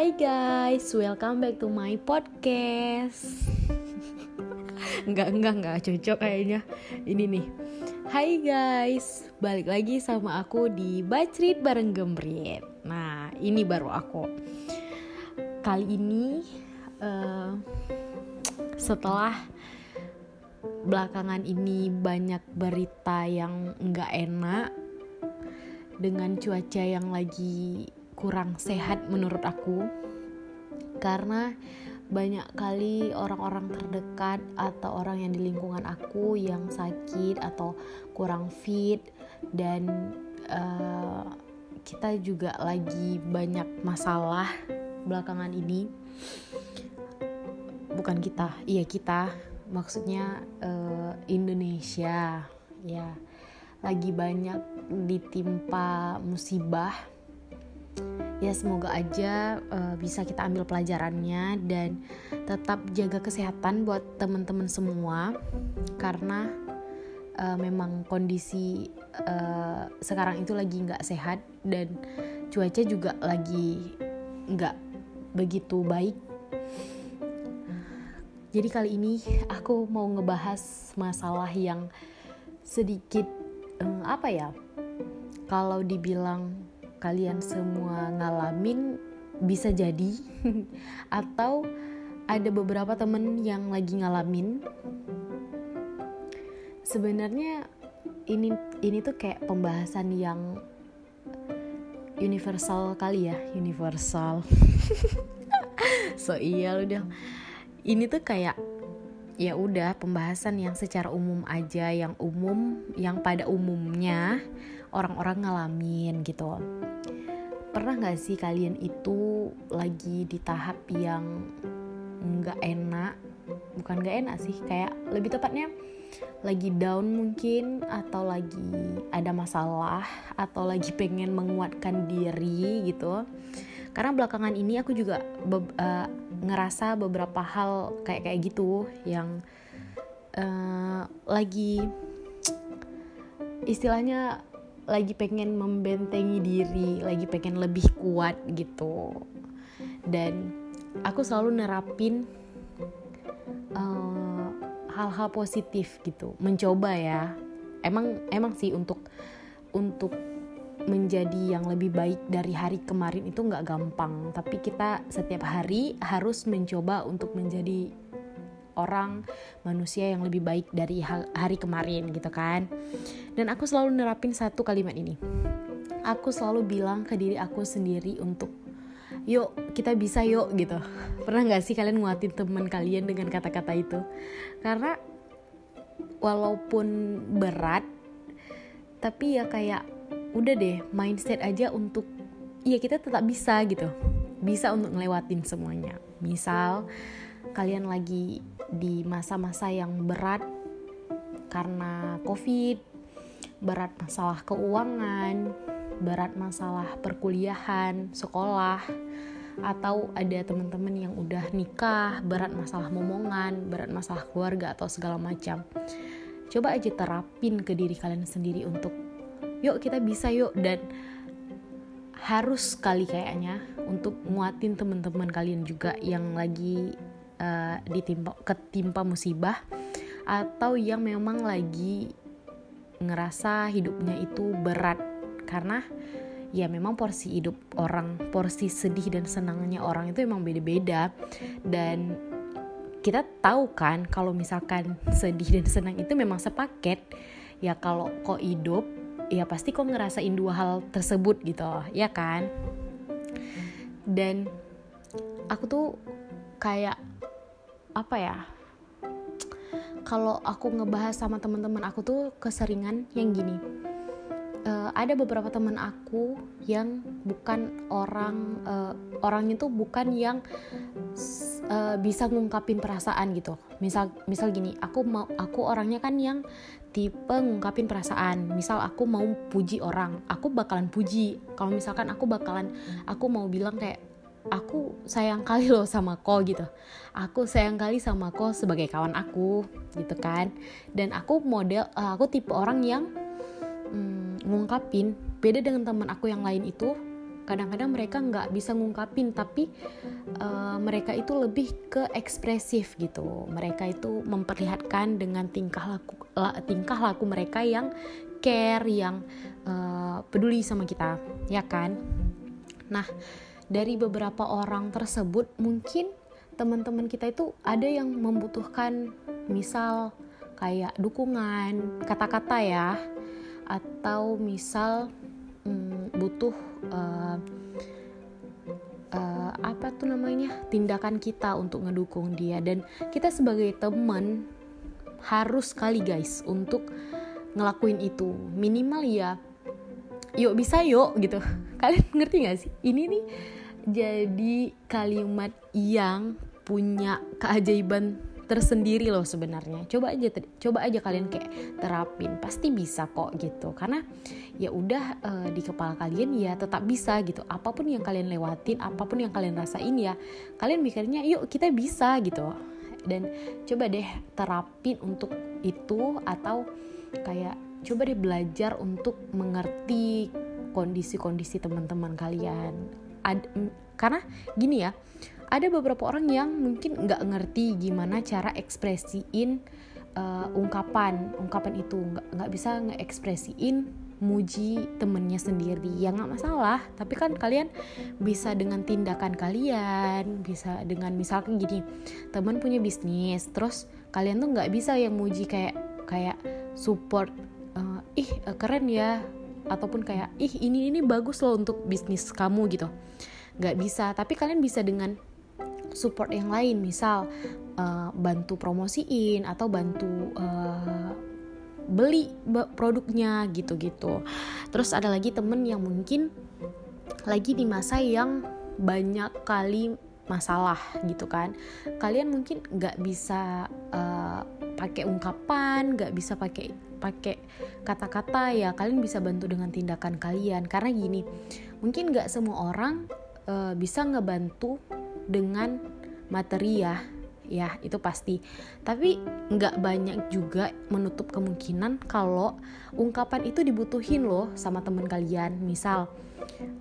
Hai guys, welcome back to my podcast. enggak, enggak, enggak cocok kayaknya. Ini nih. Hai guys, balik lagi sama aku di Bacrit bareng Gembrit. Nah, ini baru aku. Kali ini uh, setelah belakangan ini banyak berita yang enggak enak dengan cuaca yang lagi kurang sehat menurut aku. Karena banyak kali orang-orang terdekat atau orang yang di lingkungan aku yang sakit atau kurang fit dan uh, kita juga lagi banyak masalah belakangan ini. Bukan kita iya kita maksudnya uh, Indonesia. Ya lagi banyak ditimpa musibah ya semoga aja uh, bisa kita ambil pelajarannya dan tetap jaga kesehatan buat teman-teman semua. Karena uh, memang kondisi uh, sekarang itu lagi nggak sehat dan cuaca juga lagi nggak begitu baik. Jadi kali ini aku mau ngebahas masalah yang sedikit um, apa ya? Kalau dibilang kalian semua ngalamin bisa jadi atau ada beberapa temen yang lagi ngalamin? Sebenarnya ini ini tuh kayak pembahasan yang universal kali ya. Universal. So iya udah ini tuh kayak ya udah pembahasan yang secara umum aja yang umum yang pada umumnya orang-orang ngalamin gitu pernah nggak sih kalian itu lagi di tahap yang nggak enak? Bukan nggak enak sih kayak lebih tepatnya lagi down mungkin atau lagi ada masalah atau lagi pengen menguatkan diri gitu. Karena belakangan ini aku juga be uh, ngerasa beberapa hal kayak kayak gitu yang uh, lagi istilahnya lagi pengen membentengi diri, lagi pengen lebih kuat gitu. Dan aku selalu nerapin eh, hal-hal uh, positif gitu, mencoba ya. Emang emang sih untuk untuk menjadi yang lebih baik dari hari kemarin itu nggak gampang, tapi kita setiap hari harus mencoba untuk menjadi orang manusia yang lebih baik dari hari kemarin gitu kan. Dan aku selalu nerapin satu kalimat ini. Aku selalu bilang ke diri aku sendiri untuk yuk kita bisa yuk gitu. Pernah nggak sih kalian nguatin teman kalian dengan kata-kata itu? Karena walaupun berat tapi ya kayak udah deh mindset aja untuk ya kita tetap bisa gitu. Bisa untuk ngelewatin semuanya. Misal kalian lagi di masa-masa yang berat karena COVID, berat masalah keuangan, berat masalah perkuliahan, sekolah, atau ada teman-teman yang udah nikah, berat masalah momongan, berat masalah keluarga atau segala macam. Coba aja terapin ke diri kalian sendiri untuk yuk kita bisa yuk dan harus kali kayaknya untuk nguatin teman-teman kalian juga yang lagi uh, ditimpa ketimpa musibah atau yang memang lagi ngerasa hidupnya itu berat. Karena ya memang porsi hidup orang porsi sedih dan senangnya orang itu emang beda-beda. Dan kita tahu kan kalau misalkan sedih dan senang itu memang sepaket. Ya kalau kok hidup ya pasti kok ngerasain dua hal tersebut gitu ya kan? Dan aku tuh kayak apa ya? Kalau aku ngebahas sama teman-teman aku tuh keseringan yang gini. Uh, ada beberapa teman aku yang bukan orang uh, orangnya tuh bukan yang uh, bisa ngungkapin perasaan gitu. Misal misal gini aku mau aku orangnya kan yang tipe ngungkapin perasaan. Misal aku mau puji orang aku bakalan puji. Kalau misalkan aku bakalan aku mau bilang kayak aku sayang kali loh sama ko gitu. Aku sayang kali sama ko sebagai kawan aku gitu kan. Dan aku model uh, aku tipe orang yang mm, ngungkapin. Beda dengan teman aku yang lain itu kadang-kadang mereka nggak bisa ngungkapin tapi uh, mereka itu lebih ke ekspresif gitu. Mereka itu memperlihatkan dengan tingkah laku la, tingkah laku mereka yang care yang uh, peduli sama kita ya kan? Nah dari beberapa orang tersebut mungkin teman-teman kita itu ada yang membutuhkan misal kayak dukungan kata-kata ya atau misal hmm, butuh uh, uh, apa tuh namanya tindakan kita untuk ngedukung dia. Dan kita sebagai teman harus kali guys untuk ngelakuin itu. Minimal ya yuk bisa yuk gitu. Kalian ngerti gak sih? Ini nih jadi kalimat yang punya keajaiban tersendiri loh sebenarnya. Coba aja coba aja kalian kayak terapin. Pasti bisa kok gitu. Karena ya udah uh, di kepala kalian ya tetap bisa gitu. Apa pun yang kalian lewatin apa pun yang kalian rasain ya kalian mikirnya yuk kita bisa gitu. Dan coba deh terapin untuk itu atau kayak coba deh belajar untuk mengerti kondisi-kondisi teman-teman kalian. Ad, karena gini ya ada beberapa orang yang mungkin nggak ngerti gimana cara ekspresiin uh, ungkapan ungkapan itu. Nggak nggak bisa ngeekspresiin muji temennya sendiri. Ya nggak masalah tapi kan kalian bisa dengan tindakan kalian bisa dengan misalkan gini teman punya bisnis terus kalian tuh nggak bisa yang muji kayak kayak support ih uh, keren ya. Ataupun kayak ih ini ini bagus loh untuk bisnis kamu gitu. Nggak bisa. Tapi kalian bisa dengan support yang lain. Misal uh, bantu promosiin atau bantu uh, beli produknya gitu-gitu. Terus ada lagi temen yang mungkin lagi di masa yang banyak kali masalah gitu kan. Kalian mungkin nggak bisa uh, pakai ungkapan nggak bisa pakai pakai kata-kata ya kalian bisa bantu dengan tindakan kalian. Karena gini mungkin nggak semua orang uh, bisa ngebantu dengan materi ya. Ya itu pasti. Tapi nggak banyak juga menutup kemungkinan kalau ungkapan itu dibutuhin loh sama teman kalian. Misal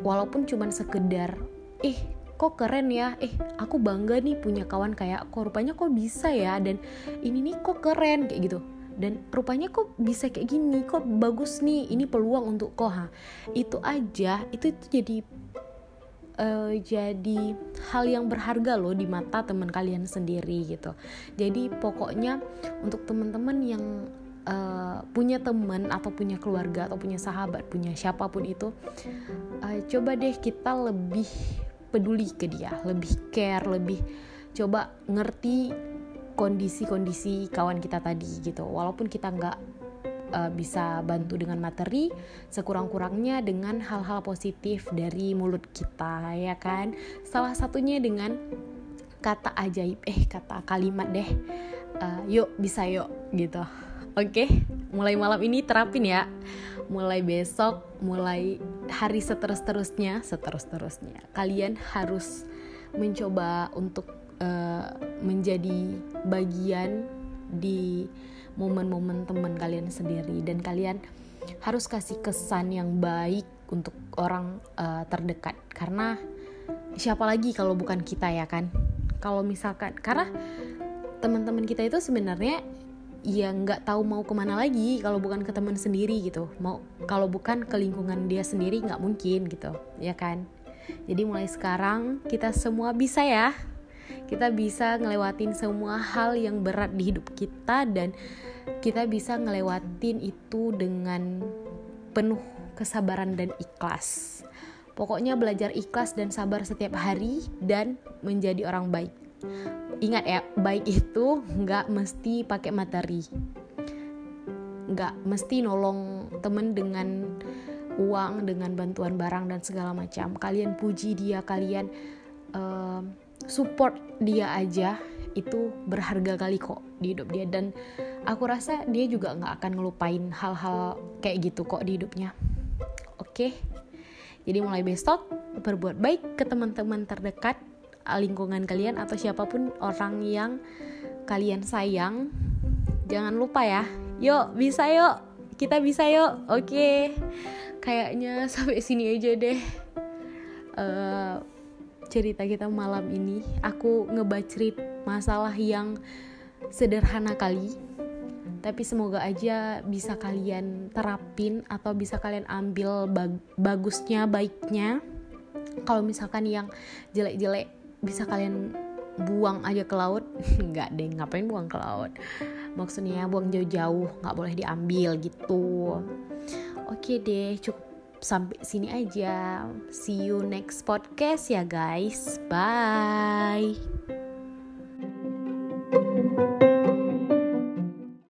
walaupun cuman sekedar eh kok keren ya? Eh aku bangga nih punya kawan kayak kok rupanya kok bisa ya? Dan ini nih kok keren kayak gitu. Dan rupanya kok bisa kayak gini kok bagus nih ini peluang untuk kok ha. Itu aja itu, itu jadi uh, jadi hal yang berharga loh di mata teman kalian sendiri gitu. Jadi pokoknya untuk teman-teman yang uh, punya teman atau punya keluarga atau punya sahabat, punya siapa pun itu, uh, coba deh kita lebih peduli ke dia, lebih care, lebih coba ngerti kondisi-kondisi kawan kita tadi gitu. Walaupun kita nggak uh, bisa bantu dengan materi sekurang-kurangnya dengan hal-hal positif dari mulut kita ya kan salah satunya dengan kata ajaib eh kata kalimat deh uh, yuk bisa yuk gitu oke okay? mulai malam ini terapin ya mulai besok mulai hari seterus-terusnya seterus-terusnya. Kalian harus mencoba untuk uh, menjadi bagian di momen-momen teman kalian sendiri. Dan kalian harus kasih kesan yang baik untuk orang uh, terdekat. Karena siapa lagi kalau bukan kita ya kan? Kalau misalkan karena teman-teman kita itu sebenarnya ya nggak tahu mau ke mana lagi kalau bukan ke teman sendiri gitu mau kalau bukan ke lingkungan dia sendiri nggak mungkin gitu ya kan jadi mulai sekarang kita semua bisa ya kita bisa ngelewatin semua hal yang berat di hidup kita dan kita bisa ngelewatin itu dengan penuh kesabaran dan ikhlas. Pokoknya belajar ikhlas dan sabar setiap hari dan menjadi orang baik. Ingat ya, baik itu nggak mesti pakai materi. Nggak mesti nolong temen dengan uang, dengan bantuan barang dan segala macam. Kalian puji dia, kalian uh, support dia aja itu berharga kali kok di hidup dia dan aku rasa dia juga nggak akan ngelupain hal-hal kayak gitu kok di hidupnya oke jadi mulai besok berbuat baik ke teman-teman terdekat lingkungan kalian atau siapa pun orang yang kalian sayang jangan lupa ya. Yuk bisa yuk. Kita bisa yuk. Oke. Kayaknya sampai sini aja deh uh, cerita kita malam ini. Aku ngebacrit masalah yang sederhana kali tapi semoga aja bisa kalian terapin atau bisa kalian ambil bag bagusnya baiknya. Kalau misalkan yang jelek-jelek bisa kalian buang aja ke laut? Nggak deh ngapain buang ke laut? Maksudnya buang jauh-jauh nggak boleh diambil gitu. Oke deh cukup sampai sini aja. See you next podcast ya guys. Bye